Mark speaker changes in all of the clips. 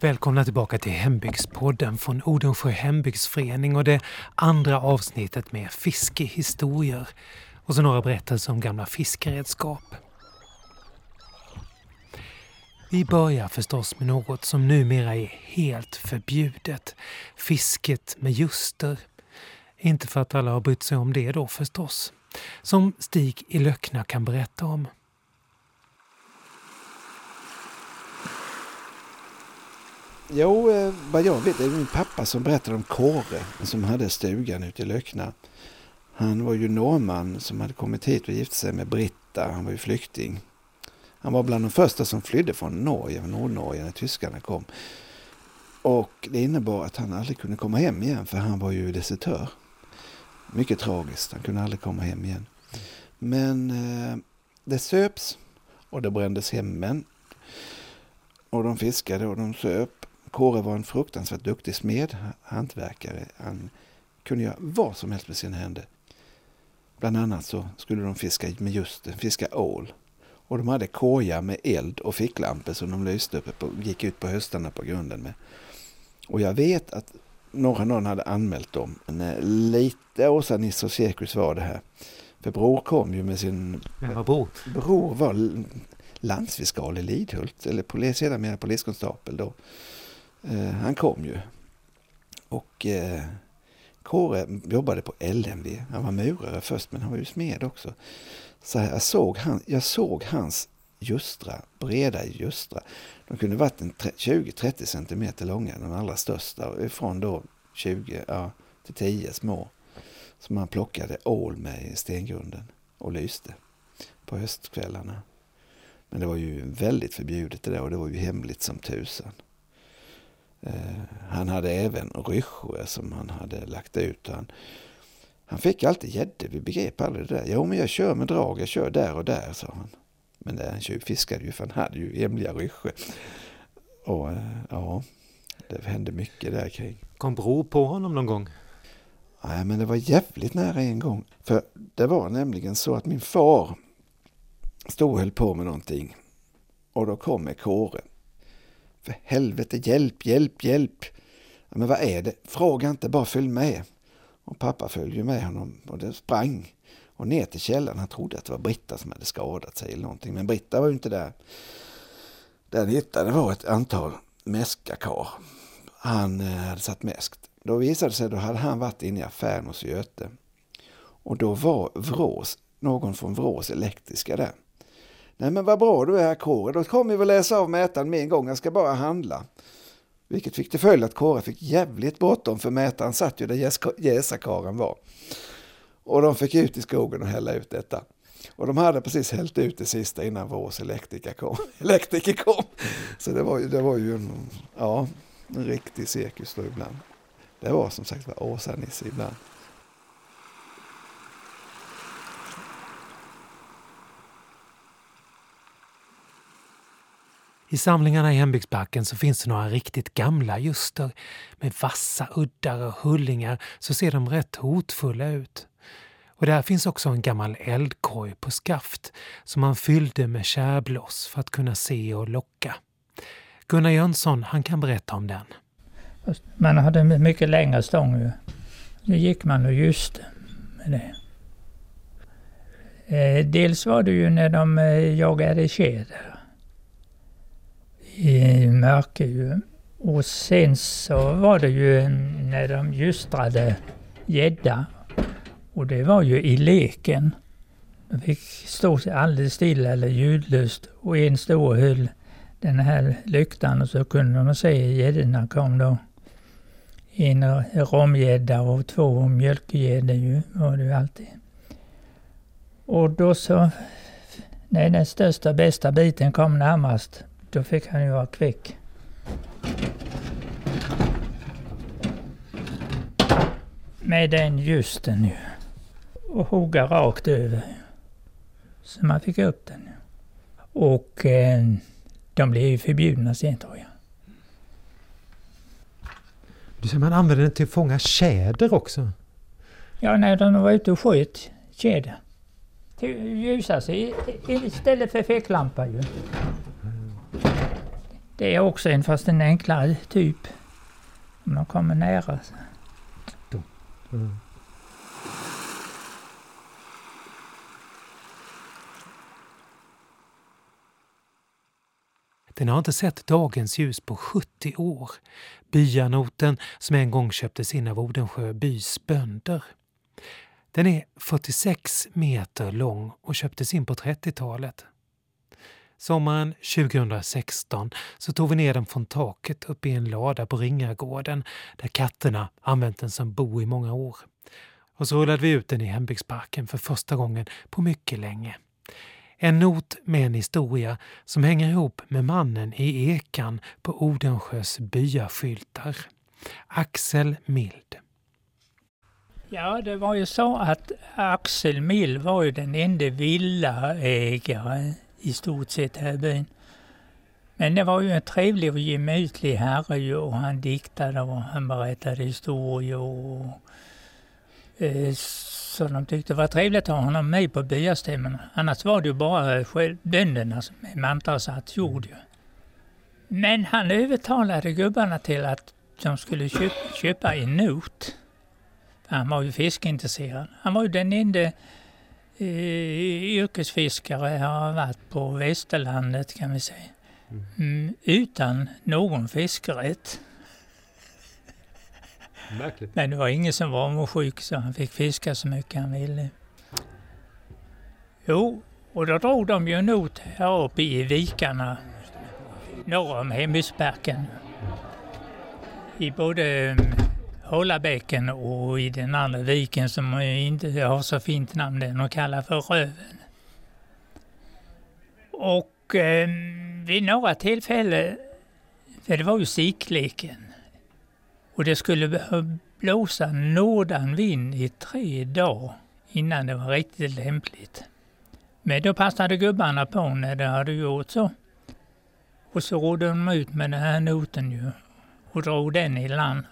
Speaker 1: Välkomna tillbaka till Hembygdspodden från Odensjö hembygdsförening och det andra avsnittet med fiskehistorier och så några berättelser om gamla fiskeredskap. Vi börjar förstås med något som numera är helt förbjudet. Fisket med juster. Inte för att alla har brytt sig om det då förstås. Som Stig i Löckna kan berätta om.
Speaker 2: Jo, eh, vad jag vet, det är min pappa som berättade om Kåre som hade stugan ute i Lökna. Han var ju norrman som hade kommit hit och gift sig med Britta. Han var ju flykting. Han var bland de första som flydde från Norge, Nordnorge, när tyskarna kom. Och det innebar att han aldrig kunde komma hem igen för han var ju desertör. Mycket tragiskt, han kunde aldrig komma hem igen. Men eh, det söps och det brändes hemmen. Och de fiskade och de söp. Kåre var en fruktansvärt duktig smed, hantverkare. Han kunde göra vad som helst med sina händer. Bland annat så skulle de fiska med just fiska ål. Och de hade koja med eld och ficklampor som de lyste uppe på, gick ut på höstarna på grunden med. Och jag vet att några någon hade anmält dem. Men eh, lite Åsa Nisse och Cirkus var det här. För Bror kom ju med sin...
Speaker 1: Vem var Bror?
Speaker 2: Bror var landsfiskal i Lidhult, eller polis, sedermera poliskonstapel då. Eh, han kom ju. Och eh, Kåre jobbade på LMV. Han var murare först men han var ju smed också. Så jag såg, han, jag såg hans justra, breda justra. De kunde varit 20-30 centimeter långa, de allra största. Från då 20 ja, till 10 små. Som han plockade ål med i stengrunden och lyste på höstkvällarna. Men det var ju väldigt förbjudet det där och det var ju hemligt som tusan. Eh, han hade även rysjor som han hade lagt ut. Han, han fick alltid gäddor, vi begrep aldrig det där. Jo, men jag kör med drag, jag kör där och där, sa han. Men han tjuvfiskade ju, för han hade ju hemliga rysjor. Och eh, ja, det hände mycket där kring.
Speaker 1: Kom Bror på honom någon gång?
Speaker 2: Nej, men det var jävligt nära en gång. För det var nämligen så att min far stod och höll på med någonting. Och då kommer Kåre. För helvete, hjälp, hjälp, hjälp. Ja, men vad är det? Fråga inte, bara följ med. Och pappa följde med honom och det sprang. Och ner till källaren. Han trodde att det var Britta som hade skadat sig eller någonting. Men Britta var ju inte där. Det han hittade var ett antal mäskakar. Han eh, hade satt mäskt. Då visade det sig att hade han varit inne i affären hos Göte. Och då var Vrås, någon från Vrås elektriska där. Nej men vad bra du är Kåre, då kommer vi väl läsa av mätaren med en gång, jag ska bara handla. Vilket fick till följd att Kåre fick jävligt bråttom för mätaren satt ju där jäsakaren var. Och de fick ut i skogen och hälla ut detta. Och de hade precis hällt ut det sista innan vårs elektriker kom. elektriker kom. Så det var, ju, det var ju en, ja, en riktig cirkus då ibland. Det var som sagt var Åsa-Nisse ibland.
Speaker 1: I samlingarna i Hembygdsbacken så finns det några riktigt gamla juster. Med vassa uddar och hullingar så ser de rätt hotfulla ut. Och där finns också en gammal eldkorg på skaft som man fyllde med kärblås för att kunna se och locka. Gunnar Jönsson han kan berätta om den.
Speaker 3: Man hade mycket längre stång ju. Nu gick man och just med det. Eh, dels var det ju när de eh, jagade tjäder i mörker ju. Och sen så var det ju när de ljustrade gädda. Och det var ju i leken. De fick stå alldeles stilla eller ljudlöst och en stod och höll den här lyktan och så kunde de se gäddorna kom då. En romgädda och två mjölkgäddor ju var det ju alltid. Och då så, när den största bästa biten kom närmast då fick han ju vara kvick. Med den ljusten ju. Och hugga rakt över. Så man fick upp den. Och eh, de blev ju förbjudna sen tror jag.
Speaker 1: Du säger man använde den till att fånga tjäder också?
Speaker 3: Ja, när de var ute och sköt tjäder. Till ljusa sig istället för ficklampa ju. Det är också en fast en enklare typ. Om de kommer nära.
Speaker 1: Mm. Den har inte sett dagens ljus på 70 år. Byanoten som en gång köptes in av Odensjö bys bönder. Den är 46 meter lång och köptes in på 30-talet. Sommaren 2016 så tog vi ner den från taket upp i en lada på Ringagården där katterna använt den som bo i många år. Och så rullade vi ut den i hembygdsparken för första gången på mycket länge. En not med en historia som hänger ihop med mannen i ekan på Odensjös byaskyltar. Axel Mild.
Speaker 3: Ja, det var ju så att Axel Mild var ju den enda villaägaren i stort sett här i byn. Men det var ju en trevlig och gemytlig herre ju och han diktade och han berättade historier. Och, eh, så de tyckte det var trevligt att ha honom med på byastämmorna. Annars var det ju bara eh, bönderna som med mantalssatt jord. Men han övertalade gubbarna till att de skulle köpa, köpa en not. Han var ju fiskeintresserad. Han var ju den enda yrkesfiskare jag har varit på västerlandet kan vi säga. Mm, utan någon fiskerätt.
Speaker 1: Märkligt.
Speaker 3: Men det var ingen som var avundsjuk så han fick fiska så mycket han ville. Jo, och då drog de ju not här uppe i vikarna norr om Hemhusbergen. I både Hållabäcken och i den andra viken som inte har så fint namn, den de kallar för Röven. Och eh, vid några tillfällen, för det var ju sikleken, och det skulle blåsa nordanvind i tre dagar innan det var riktigt lämpligt. Men då passade gubbarna på när det hade gjort så. Och så rodde de ut med den här noten ju och drog den i land.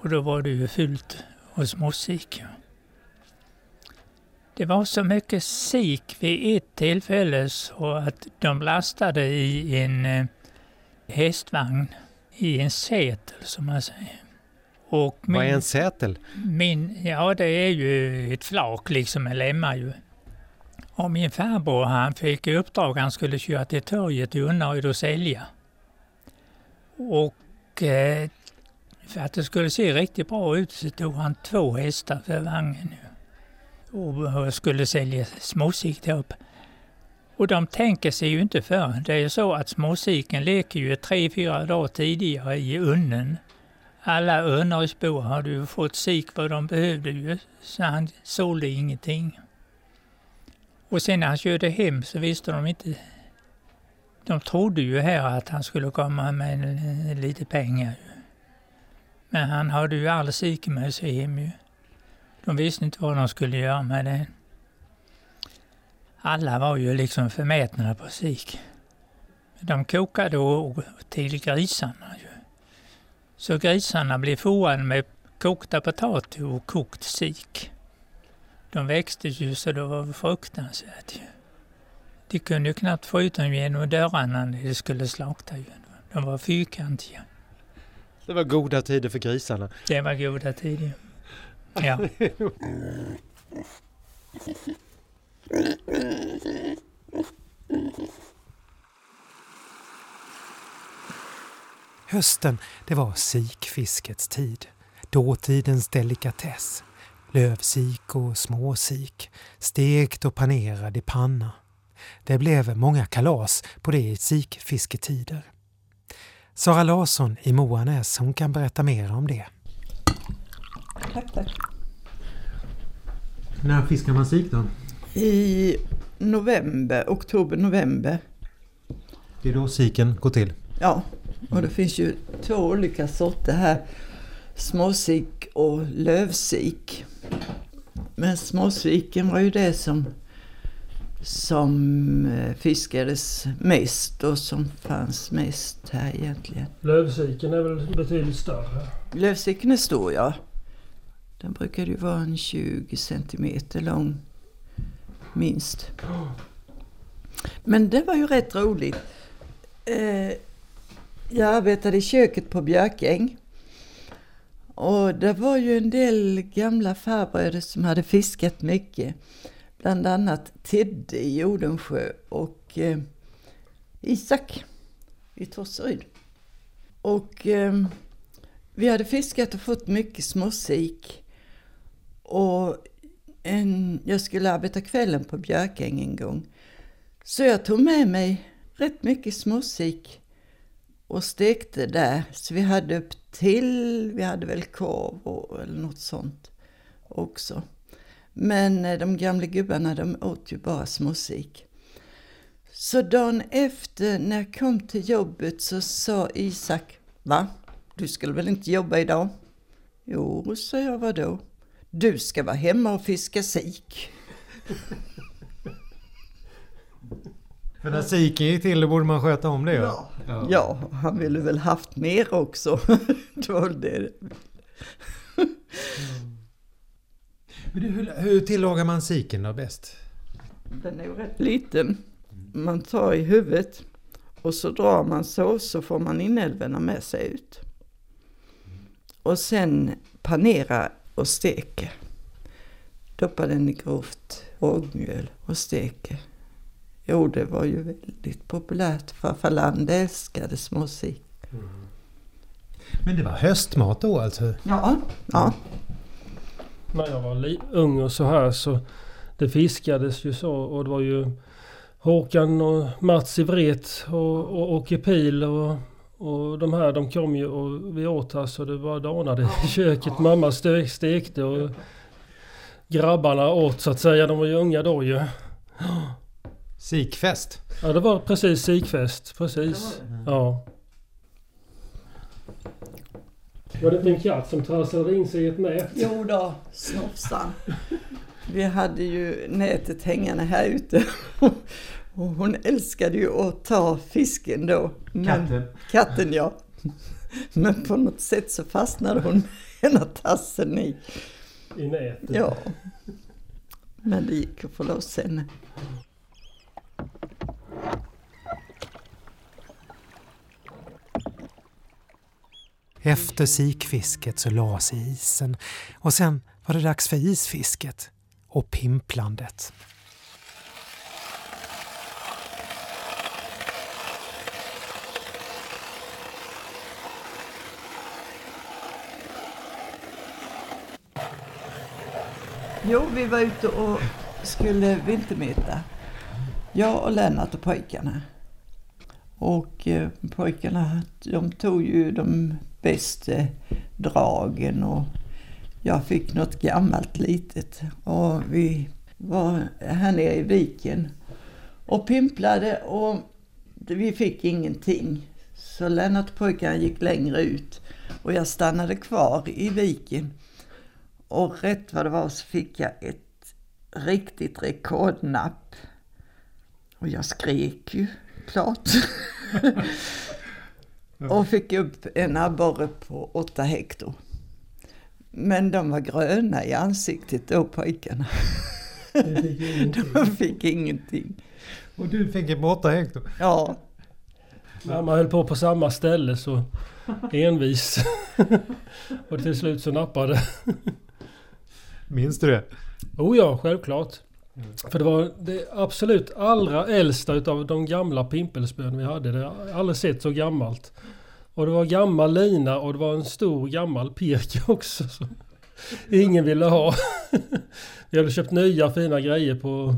Speaker 3: Och då var det ju fullt hos mossik. Det var så mycket sik vid ett tillfälle så att de lastade i en eh, hästvagn i en sätel som man säger.
Speaker 1: Och min, Vad är en sätel?
Speaker 3: Min, ja, det är ju ett flak liksom med lemmar ju. Och min farbror han fick i uppdrag han skulle köra till torget i Unnaryd och sälja. Och eh, för att det skulle se riktigt bra ut så tog han två hästar för vagnen. Och skulle sälja småsik upp. Och de tänker sig ju inte för. Det är ju så att småsiken leker ju tre, fyra dagar tidigare i unnen. Alla Önnarysbor hade ju fått sik vad de behövde ju, så han sålde ingenting. Och sen när han körde hem så visste de inte de trodde ju här att han skulle komma med lite pengar. Men han hade ju all sik med sig hem ju. De visste inte vad de skulle göra med det. Alla var ju liksom förmätna på sik. De kokade till grisarna ju. Så grisarna blev fodrade med kokta potatis och kokt sik. De växte ju så det var fruktansvärt ju. De kunde ju knappt få ut dem genom dörrarna när de skulle slakta ju. De var fyrkantiga.
Speaker 1: Det var goda tider för grisarna.
Speaker 3: Det var goda tider. Ja.
Speaker 1: Hösten, det var sikfiskets tid. Dåtidens delikatess. Lövsik och småsik, stekt och panerad i panna. Det blev många kalas på det i sikfisketider. Sara Larsson i Moanäs hon kan berätta mer om det.
Speaker 4: Tack, tack.
Speaker 1: När fiskar man sik då?
Speaker 4: I november, oktober-november.
Speaker 1: Det är då siken går till?
Speaker 4: Ja, och det finns ju två olika sorter här. Småsik och lövsik. Men småsiken var ju det som, som eh, fiskades mest och som fanns mest här egentligen.
Speaker 5: Lövsiken är väl betydligt större?
Speaker 4: Lövsiken är stor ja. Den brukar ju vara en 20 centimeter lång minst. Men det var ju rätt roligt. Eh, Jag arbetade i köket på Björkäng. Och det var ju en del gamla farbröder som hade fiskat mycket. Bland annat Tedde i Odensjö och eh, Isak i Torseryd. Och eh, vi hade fiskat och fått mycket småsik. Och en, jag skulle arbeta kvällen på Björkäng en gång. Så jag tog med mig rätt mycket småsik och stekte där. Så vi hade upp till, vi hade väl korv och, eller något sånt också. Men eh, de gamla gubbarna de åt ju bara småsik. Så dagen efter när jag kom till jobbet så sa Isak, va? Du skulle väl inte jobba idag? Jo, sa jag, vadå? Du ska vara hemma och fiska sik.
Speaker 1: För när siken gick till då borde man sköta om det ja.
Speaker 4: Ja, ja han ville väl haft mer också. det var det.
Speaker 1: Men du, hur, hur tillagar man siken då bäst?
Speaker 4: Den är ju rätt liten. Man tar i huvudet och så drar man så, så får man inälvorna med sig ut. Och sen panera och steka. Doppa den i grovt rågmjöl och steker. Jo, det var ju väldigt populärt. Farfar Land älskade småsik.
Speaker 1: Men det var höstmat då alltså?
Speaker 4: Ja, ja.
Speaker 5: När jag var ung och så här så det fiskades ju så och det var ju Håkan och Mats i Vret och, och Åke Pil och, och de här de kom ju och vi åt här så det var danade i köket. Mamma stö- stekte och grabbarna åt så att säga. De var ju unga då ju.
Speaker 1: Sikfest?
Speaker 5: Ja det var precis sikfest. Precis. Ja. Var det inte en katt som trasslade in sig i ett nät?
Speaker 4: Jo då, snofsan. Vi hade ju nätet hängande här ute. Och hon älskade ju att ta fisken då. Men,
Speaker 1: Katten?
Speaker 4: Katten ja. Men på något sätt så fastnade hon med ena tassen i.
Speaker 5: I nätet?
Speaker 4: Ja. Men det gick att få loss henne.
Speaker 1: Efter sikfisket så la sig isen och sen var det dags för isfisket och pimplandet.
Speaker 4: Jo, vi var ute och skulle vintermeta. Jag och Lennart och pojkarna. Och eh, pojkarna de tog ju de bästa dragen och jag fick något gammalt litet. Och vi var här nere i viken och pimplade och vi fick ingenting. Så Lennart och pojkarna gick längre ut och jag stannade kvar i viken. Och rätt vad det var så fick jag ett riktigt rekordnapp. Och jag skrek ju klart. och fick upp en abborre på åtta hektar. Men de var gröna i ansiktet då pojkarna. de fick ingenting.
Speaker 1: Och du fick en på åtta hektar?
Speaker 4: Ja,
Speaker 5: Mamma höll på på samma ställe så envis. och till slut så nappade.
Speaker 1: Minns du det?
Speaker 5: Oh ja, självklart. För det var det absolut allra äldsta utav de gamla pimpelspön vi hade. Det har jag aldrig sett så gammalt. Och det var gammal lina och det var en stor gammal pirk också. Som ingen ville ha. Vi hade köpt nya fina grejer på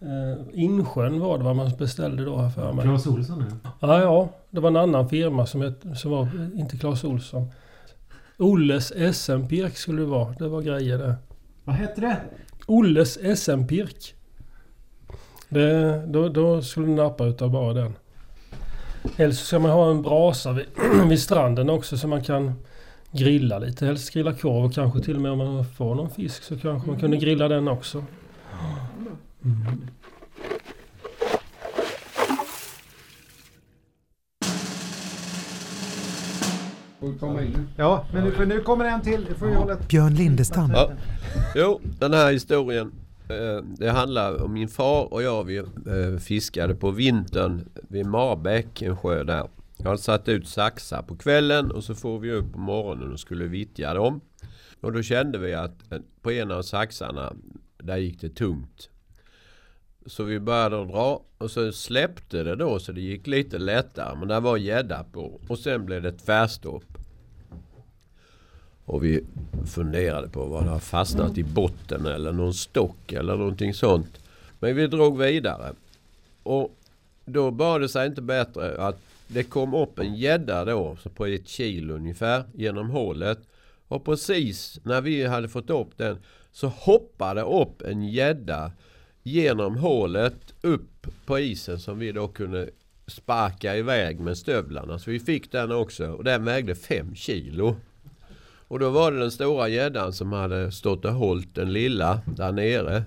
Speaker 5: eh, Insjön var det vad man beställde då här för mig.
Speaker 1: Clas Ohlson?
Speaker 5: Ja, ja, det var en annan firma som, het, som var inte Clas Ohlson. Olles SM-pirk skulle det vara. Det var grejer det.
Speaker 1: Vad hette det?
Speaker 5: Olles SM-pirk. Det, då, då skulle du nappa utav bara den. Eller så ska man ha en brasa vid, vid stranden också så man kan grilla lite. Helst grilla korv och kanske till och med om man får någon fisk så kanske man kunde grilla den också. Mm.
Speaker 1: Ja, men nu, nu kommer en till. Du får ju hålla...
Speaker 6: Björn Lindestam.
Speaker 7: Ja. Jo, den här historien. eh, Det handlar om min far och jag. Vi eh, fiskade på vintern vid Marbäck, en sjö där. Jag hade satt ut saxar på kvällen och så får vi upp på morgonen och skulle vittja dem. Och då kände vi att på en av saxarna, där gick det tungt. Så vi började dra och så släppte det då så det gick lite lättare. Men där var gädda på. Och sen blev det tvärstopp. Och vi funderade på vad det har fastnat i botten eller någon stock eller någonting sånt. Men vi drog vidare. Och då bar det sig inte bättre att det kom upp en gädda då på ett kilo ungefär genom hålet. Och precis när vi hade fått upp den så hoppade upp en gädda genom hålet upp på isen som vi då kunde sparka iväg med stövlarna. Så vi fick den också och den vägde 5 kilo. Och då var det den stora gäddan som hade stått och hållit den lilla där nere.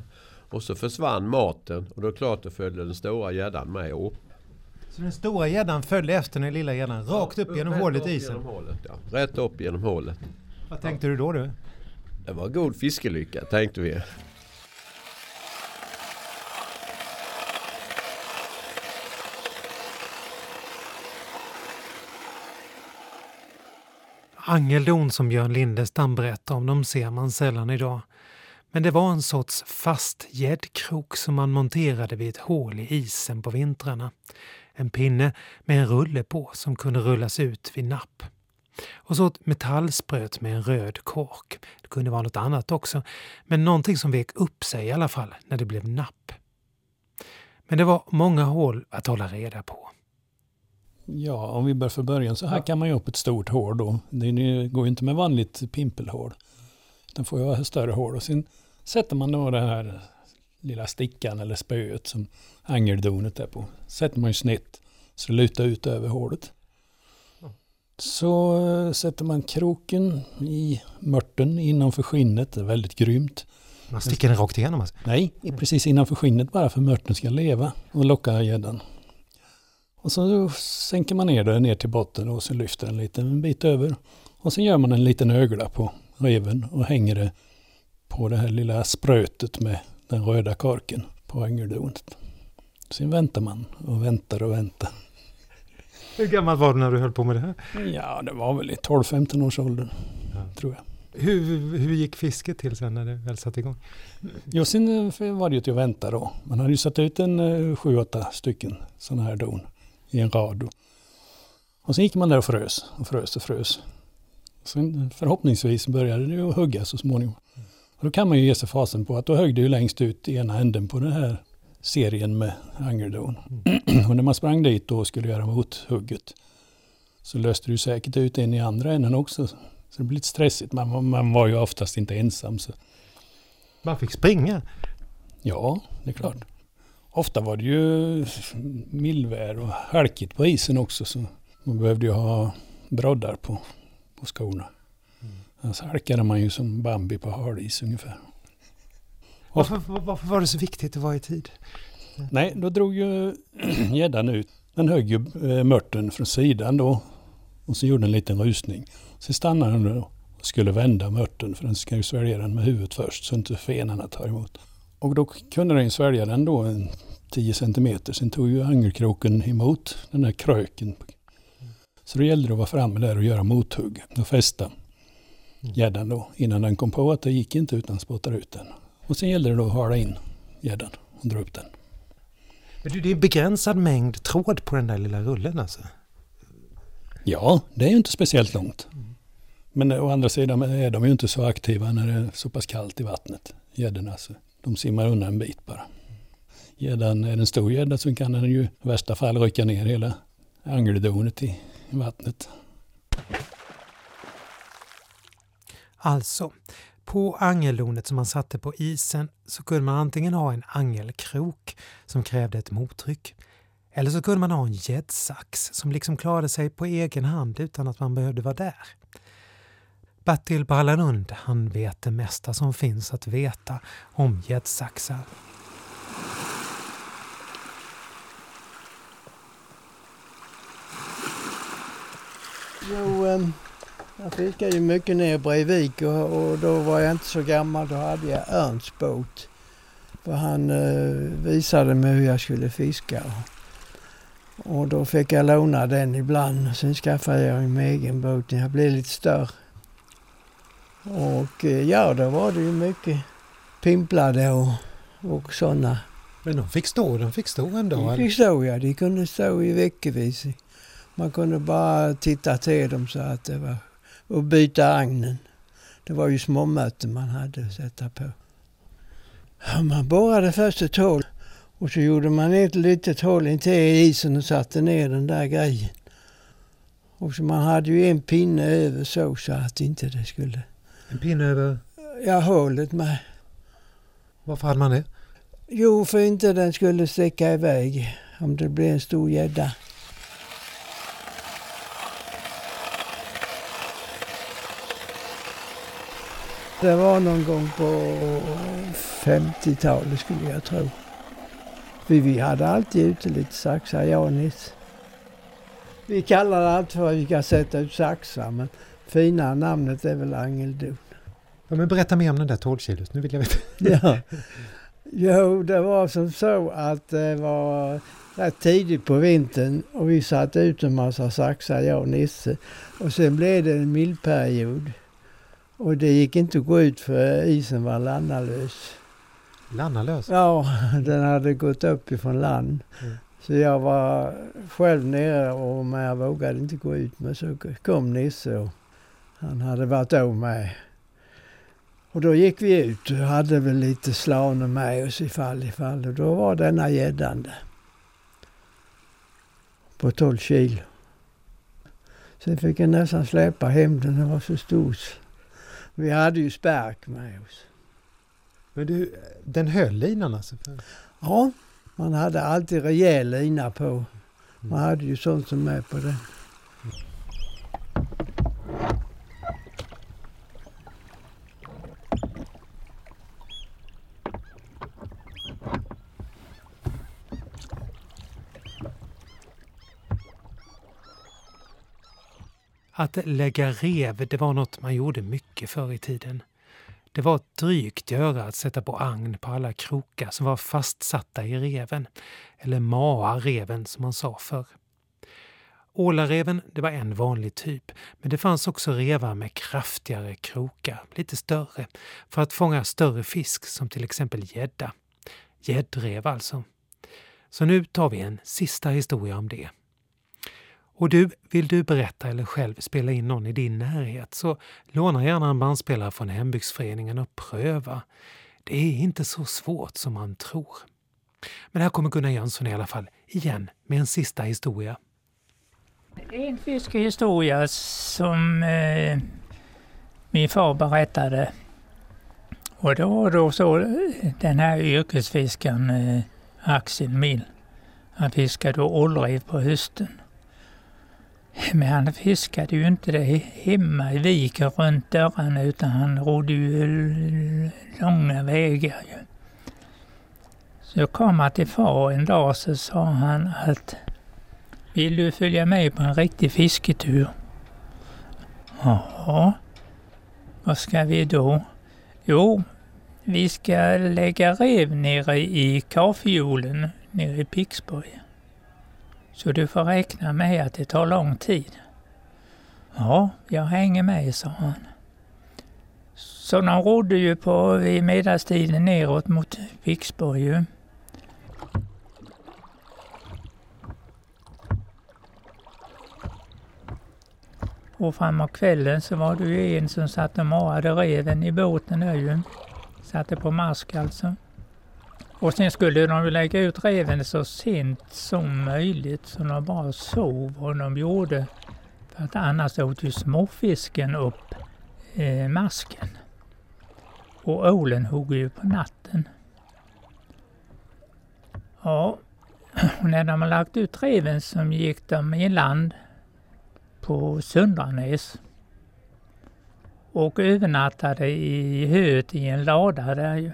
Speaker 7: Och så försvann maten och då klart då följde den stora gäddan med upp.
Speaker 1: Så den stora gäddan följde efter den lilla gäddan rakt upp genom hålet i isen?
Speaker 7: Hålet, ja. Rätt upp genom hålet.
Speaker 1: Vad tänkte du då du?
Speaker 7: Det var god fiskelycka tänkte vi.
Speaker 1: Angeldon som Björn Lindestam berättar om, de ser man sällan idag. Men det var en sorts fast gäddkrok som man monterade vid ett hål i isen på vintrarna. En pinne med en rulle på som kunde rullas ut vid napp. Och så ett metallspröt med en röd kork. Det kunde vara något annat också, men någonting som vek upp sig i alla fall när det blev napp. Men det var många hål att hålla reda på.
Speaker 6: Ja, om vi börjar från början så hackar man ju upp ett stort hål då. Det går ju inte med vanligt pimpelhål. Den får ju vara större hål och sen sätter man då den här lilla stickan eller spöet som angeldonet är på. Sätter man ju snett så det lutar ut över hålet. Så eh, sätter man kroken i mörten innanför skinnet. Det är väldigt grymt.
Speaker 1: Man sticker den rakt igenom alltså?
Speaker 6: Nej, precis innanför skinnet bara för mörten ska leva och locka gäddan. Och så sänker man ner den ner till botten och så lyfter den lite en bit över. Och sen gör man en liten ögla på reven och hänger det på det här lilla sprötet med den röda korken på angeldonet. Sen väntar man och väntar och väntar.
Speaker 1: Hur gammal var du när du höll på med det här?
Speaker 6: Ja, det var väl i 12-15 års åldern, ja. tror jag.
Speaker 1: Hur, hur gick fisket till sen när det väl satte igång?
Speaker 6: Jo, sen eh, var det ju till att vänta då. Man hade ju satt ut en eh, sju, åtta stycken sådana här don i en rad. Och sen gick man där och frös och frös och frös. Sen förhoppningsvis började det att hugga så småningom. Och då kan man ju ge sig fasen på att då högg det ju längst ut i ena änden på den här serien med angeldon. Mm. och när man sprang dit och skulle göra mothugget så löste du säkert ut en i andra änden också. Så det blev lite stressigt. Man, man var ju oftast inte ensam. Så.
Speaker 1: Man fick springa?
Speaker 6: Ja, det är klart. Ofta var det ju mildvär och halkigt på isen också. Så man behövde ju ha broddar på, på skorna. Mm. Annars halkade man ju som Bambi på halis ungefär.
Speaker 1: Varför, varför var det så viktigt att vara i tid?
Speaker 6: Nej, då drog ju gäddan ut. Den högg ju eh, mörten från sidan då. Och så gjorde en liten rusning. Sen stannade den då och skulle vända mörten för den ska ju svälja den med huvudet först så inte fenarna tar emot. Och då kunde den svälja den då en 10 centimeter. Sen tog ju angelkroken emot den här kröken. Så då gällde det att vara framme där och göra mothugg och fästa gäddan då innan den kom på att det gick inte utan spottar ut den. Och sen gällde det då att hala in gäddan och dra upp den.
Speaker 1: Men det är en begränsad mängd tråd på den där lilla rullen alltså?
Speaker 6: Ja, det är ju inte speciellt långt. Men å andra sidan är de ju inte så aktiva när det är så pass kallt i vattnet, gäddorna. Så de simmar undan en bit bara. Gäddan, är det en stor gädda så kan den ju i värsta fall rycka ner hela angeldonet i vattnet.
Speaker 1: Alltså, på angeldonet som man satte på isen så kunde man antingen ha en angelkrok som krävde ett mottryck eller så kunde man ha en gäddsax som liksom klarade sig på egen hand utan att man behövde vara där. Bertil Ballanund, han vet det mesta som finns att veta om gäddsaxar.
Speaker 8: Jo, jag fiskade ju mycket ner i Breivik och, och, då var jag inte så gammal. Då hade jag Ernsts båt. För han eh, visade mig hur jag skulle fiska. Och då fick jag låna den ibland. Sen skaffade jag en egen båt när jag blev lite större. Och eh, ja, då var det ju mycket pimplade och, och sådana.
Speaker 1: Men de fick stå, de fick stå ändå?
Speaker 8: De fick stå, ja. De kunde stå i veckovis. Man kunde bara titta till dem så att det var... Och byta agnen. Det var ju småmöten man hade att sätta på. Man borrade först ett hål och så gjorde man ett litet hål intill isen och satte ner den där grejen. Och så man hade ju en pinne över så, så att inte det skulle...
Speaker 1: En pinne över...
Speaker 8: Ja, hålet med.
Speaker 1: Varför hade man det?
Speaker 8: Jo, för inte den skulle sticka iväg om det blev en stor gädda. Det var någon gång på 50-talet skulle jag tro. För vi hade alltid ute lite saxar, jag och Nisse. Vi kallade allt för att vi kan sätta ut saxar, men fina namnet är väl Angeldon.
Speaker 1: Ja, men berätta mer om den där 12 kilos. Nu vill jag veta.
Speaker 8: Ja. Jo, det var som så att det var rätt tidigt på vintern och vi satte ut en massa saxar, jag och Nisse. Och sen blev det en mildperiod. Och det gick inte att gå ut för isen var landalös.
Speaker 1: Lannalös?
Speaker 8: Ja, den hade gått upp ifrån land.
Speaker 1: Mm.
Speaker 8: Så jag var själv nere och men jag vågade inte gå ut. Men så kom Nisse och han hade varit av med. Och då gick vi ut och hade väl lite slanor med oss ifall ifall. Och då var denna gäddan. På 12 kilo. Sen fick jag nästan släpa hem den, den var så stor. Vi hade ju spärk med oss.
Speaker 1: Men du, den höll linan alltså?
Speaker 8: Ja, man hade alltid rejäl lina på. Man hade ju sånt som är på den.
Speaker 1: Att lägga rev, det var något man gjorde mycket förr i tiden. Det var ett drygt göra att sätta på agn på alla krokar som var fastsatta i reven, eller maa reven som man sa förr. Ålareven det var en vanlig typ, men det fanns också revar med kraftigare krokar, lite större, för att fånga större fisk som till exempel gädda. Gäddrev alltså. Så nu tar vi en sista historia om det. Och du, vill du berätta eller själv spela in någon i din närhet så låna gärna en bandspelare från hembygdsföreningen och pröva. Det är inte så svårt som man tror. Men här kommer Gunnar Jönsson i alla fall igen med en sista historia.
Speaker 3: En fiskehistoria som eh, min far berättade. Och det var då så eh, den här yrkesfiskaren eh, Axel Mill. Han fiskade ålrev på hösten. Men han fiskade ju inte det hemma i viken runt dörrarna utan han rodde ju långa vägar. Ju. Så kom han till far en dag så sa han att Vill du följa med på en riktig fisketur? Jaha, vad ska vi då? Jo, vi ska lägga rev nere i kaffehjulen nere i Pixborg. Så du får räkna med att det tar lång tid. Ja, jag hänger med, sa han. Så de rodde ju på vid middagstiden neråt mot Viksborg ju. Och framåt kvällen så var det ju en som satt och marade reven i båten där ju. Satte på mask alltså. Och sen skulle de lägga ut reven så sent som möjligt så de bara sov vad de gjorde. För att annars åt ju småfisken upp eh, masken. Och ålen hugger ju på natten. Ja, och när de har lagt ut reven så gick de i land på Sundranäs och övernattade i höet i en lada där ju.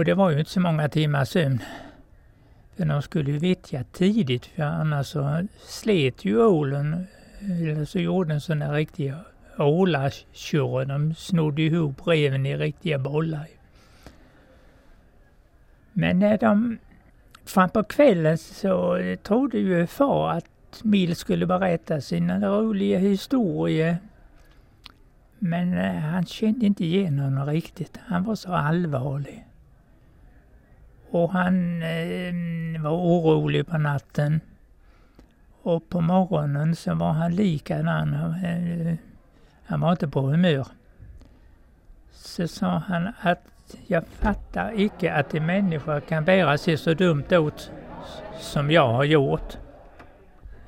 Speaker 3: Och det var ju inte så många timmars sömn. För de skulle ju vittja tidigt för annars så slet ju ålen, eller så gjorde den sådana riktiga ålatjurar. De snodde ihop reven i riktiga bollar. Men när de fram på kvällen så trodde ju far att Mill skulle berätta sina roliga historier. Men eh, han kände inte igen honom riktigt. Han var så allvarlig. Och han eh, var orolig på natten. Och på morgonen så var han likadan. Eh, han var inte på humör. Så sa han att jag fattar icke att en människa kan bära sig så dumt åt som jag har gjort.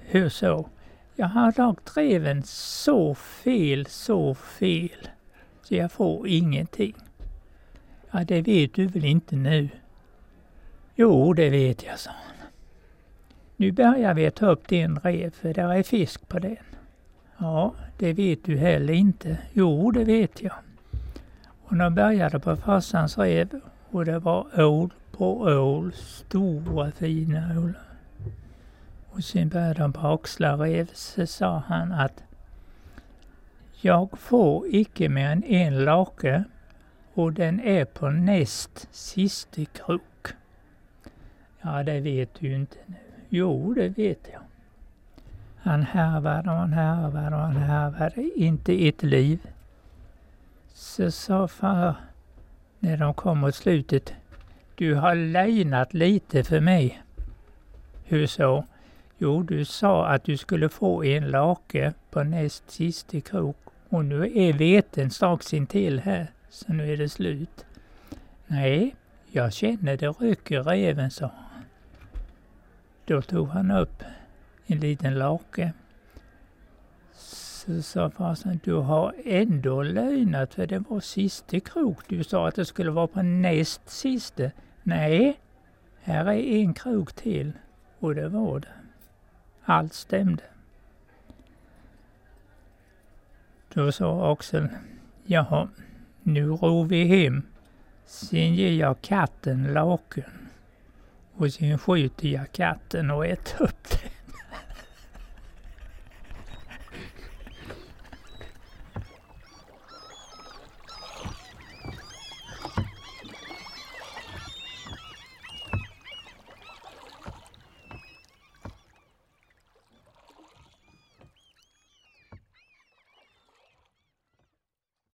Speaker 3: Hur så? Jag har lagt dreven så fel, så fel, så jag får ingenting. Ja, det vet du väl inte nu? Jo, det vet jag, sa han. Nu börjar vi ta upp din rev, för där är fisk på den. Ja, det vet du heller inte. Jo, det vet jag. Och de började på farsans rev och det var ål på ål, stora fina ålar. Och sen började de på axlarrev så sa han att jag får icke mer än en lake och den är på näst siste krok. Ja, det vet du inte nu. Jo, det vet jag. Han härvade och han härvade och han härvade. Inte ett liv. Så sa far när de kom mot slutet. Du har lejnat lite för mig. Hur så? Jo, du sa att du skulle få en lake på näst sista krok och nu är veten strax intill här, så nu är det slut. Nej, jag känner det rycker även, sa han. Då tog han upp en liten lake. Så sa farsan, du har ändå löjnat för det var sista krok. Du sa att det skulle vara på näst sista. Nej, här är en krok till. Och det var det. Allt stämde. Då sa Axel, jaha, nu ror vi hem. Sen ger jag katten laken. Och sen skjuter jag katten och äter upp det.